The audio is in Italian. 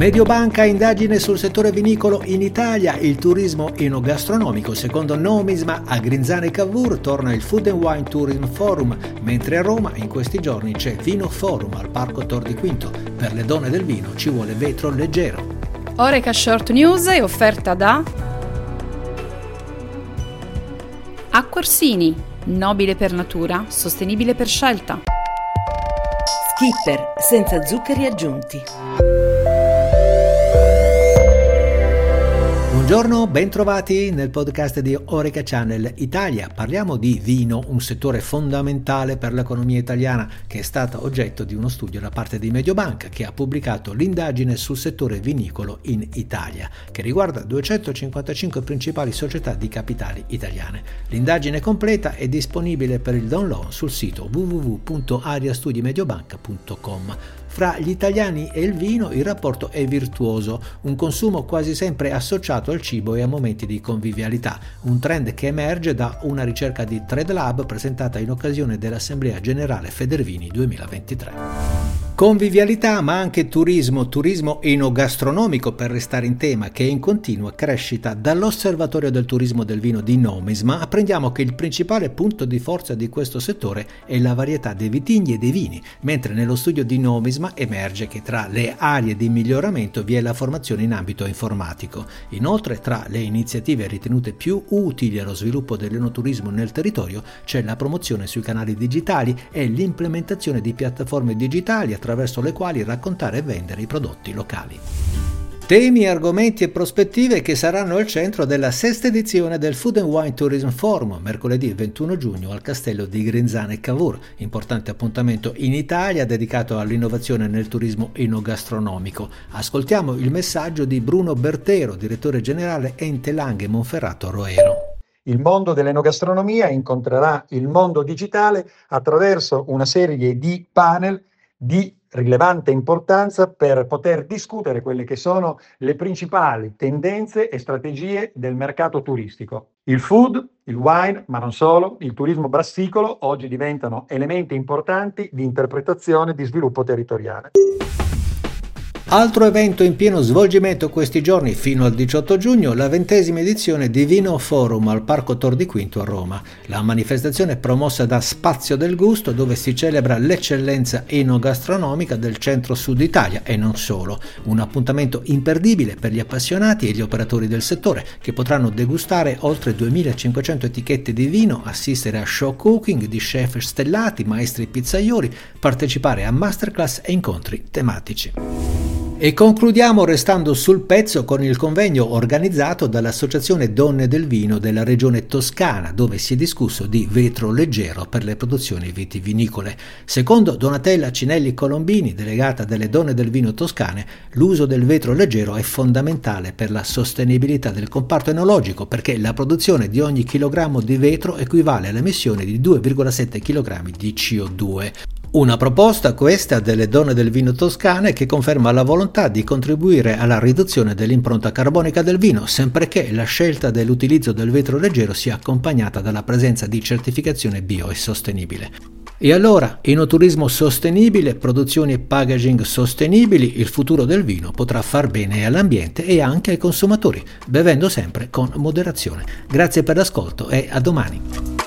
Mediobanca indagine sul settore vinicolo in Italia, il turismo enogastronomico. Secondo Nomisma a Grinzane e Cavour torna il Food and Wine Tourism Forum, mentre a Roma in questi giorni c'è Vino Forum al Parco Tor di Quinto. Per le donne del vino ci vuole vetro leggero. Oreca Short News è offerta da Acquarsini, nobile per natura, sostenibile per scelta. Skipper, senza zuccheri aggiunti. Buongiorno, bentrovati nel podcast di Oreca Channel Italia. Parliamo di vino, un settore fondamentale per l'economia italiana che è stato oggetto di uno studio da parte di Mediobanca che ha pubblicato l'indagine sul settore vinicolo in Italia, che riguarda 255 principali società di capitali italiane. L'indagine completa è disponibile per il download sul sito www.ariastudimediobanca.com. Fra gli italiani e il vino il rapporto è virtuoso, un consumo quasi sempre associato al cibo e a momenti di convivialità, un trend che emerge da una ricerca di TradeLab presentata in occasione dell'Assemblea Generale Federvini 2023. Convivialità ma anche turismo, turismo enogastronomico per restare in tema che è in continua crescita. Dall'Osservatorio del Turismo del Vino di Nomisma apprendiamo che il principale punto di forza di questo settore è la varietà dei vitigni e dei vini, mentre nello studio di Nomisma emerge che tra le aree di miglioramento vi è la formazione in ambito informatico. Inoltre tra le iniziative ritenute più utili allo sviluppo dell'enoturismo nel territorio c'è la promozione sui canali digitali e l'implementazione di piattaforme digitali attraverso attraverso le quali raccontare e vendere i prodotti locali. Temi, argomenti e prospettive che saranno al centro della sesta edizione del Food and Wine Tourism Forum, mercoledì 21 giugno al castello di Grinzane Cavour, importante appuntamento in Italia dedicato all'innovazione nel turismo enogastronomico. Ascoltiamo il messaggio di Bruno Bertero, direttore generale Ente Langhe Monferrato Roero. Il mondo dell'enogastronomia incontrerà il mondo digitale attraverso una serie di panel di rilevante importanza per poter discutere quelle che sono le principali tendenze e strategie del mercato turistico. Il food, il wine, ma non solo, il turismo brassicolo oggi diventano elementi importanti di interpretazione e di sviluppo territoriale. Altro evento in pieno svolgimento questi giorni fino al 18 giugno, la ventesima edizione di Vino Forum al Parco Tor di Quinto a Roma. La manifestazione è promossa da Spazio del Gusto dove si celebra l'eccellenza enogastronomica del centro-sud Italia e non solo. Un appuntamento imperdibile per gli appassionati e gli operatori del settore che potranno degustare oltre 2500 etichette di vino, assistere a show cooking di chef stellati, maestri pizzaioli, partecipare a masterclass e incontri tematici. E concludiamo restando sul pezzo con il convegno organizzato dall'Associazione Donne del Vino della regione Toscana, dove si è discusso di vetro leggero per le produzioni vitivinicole. Secondo Donatella Cinelli Colombini, delegata delle Donne del Vino Toscane, l'uso del vetro leggero è fondamentale per la sostenibilità del comparto enologico perché la produzione di ogni chilogrammo di vetro equivale all'emissione di 2,7 kg di CO2. Una proposta questa delle donne del vino toscane che conferma la volontà di contribuire alla riduzione dell'impronta carbonica del vino, sempre che la scelta dell'utilizzo del vetro leggero sia accompagnata dalla presenza di certificazione bio e sostenibile. E allora, enoturismo sostenibile, produzioni e packaging sostenibili, il futuro del vino potrà far bene all'ambiente e anche ai consumatori, bevendo sempre con moderazione. Grazie per l'ascolto e a domani.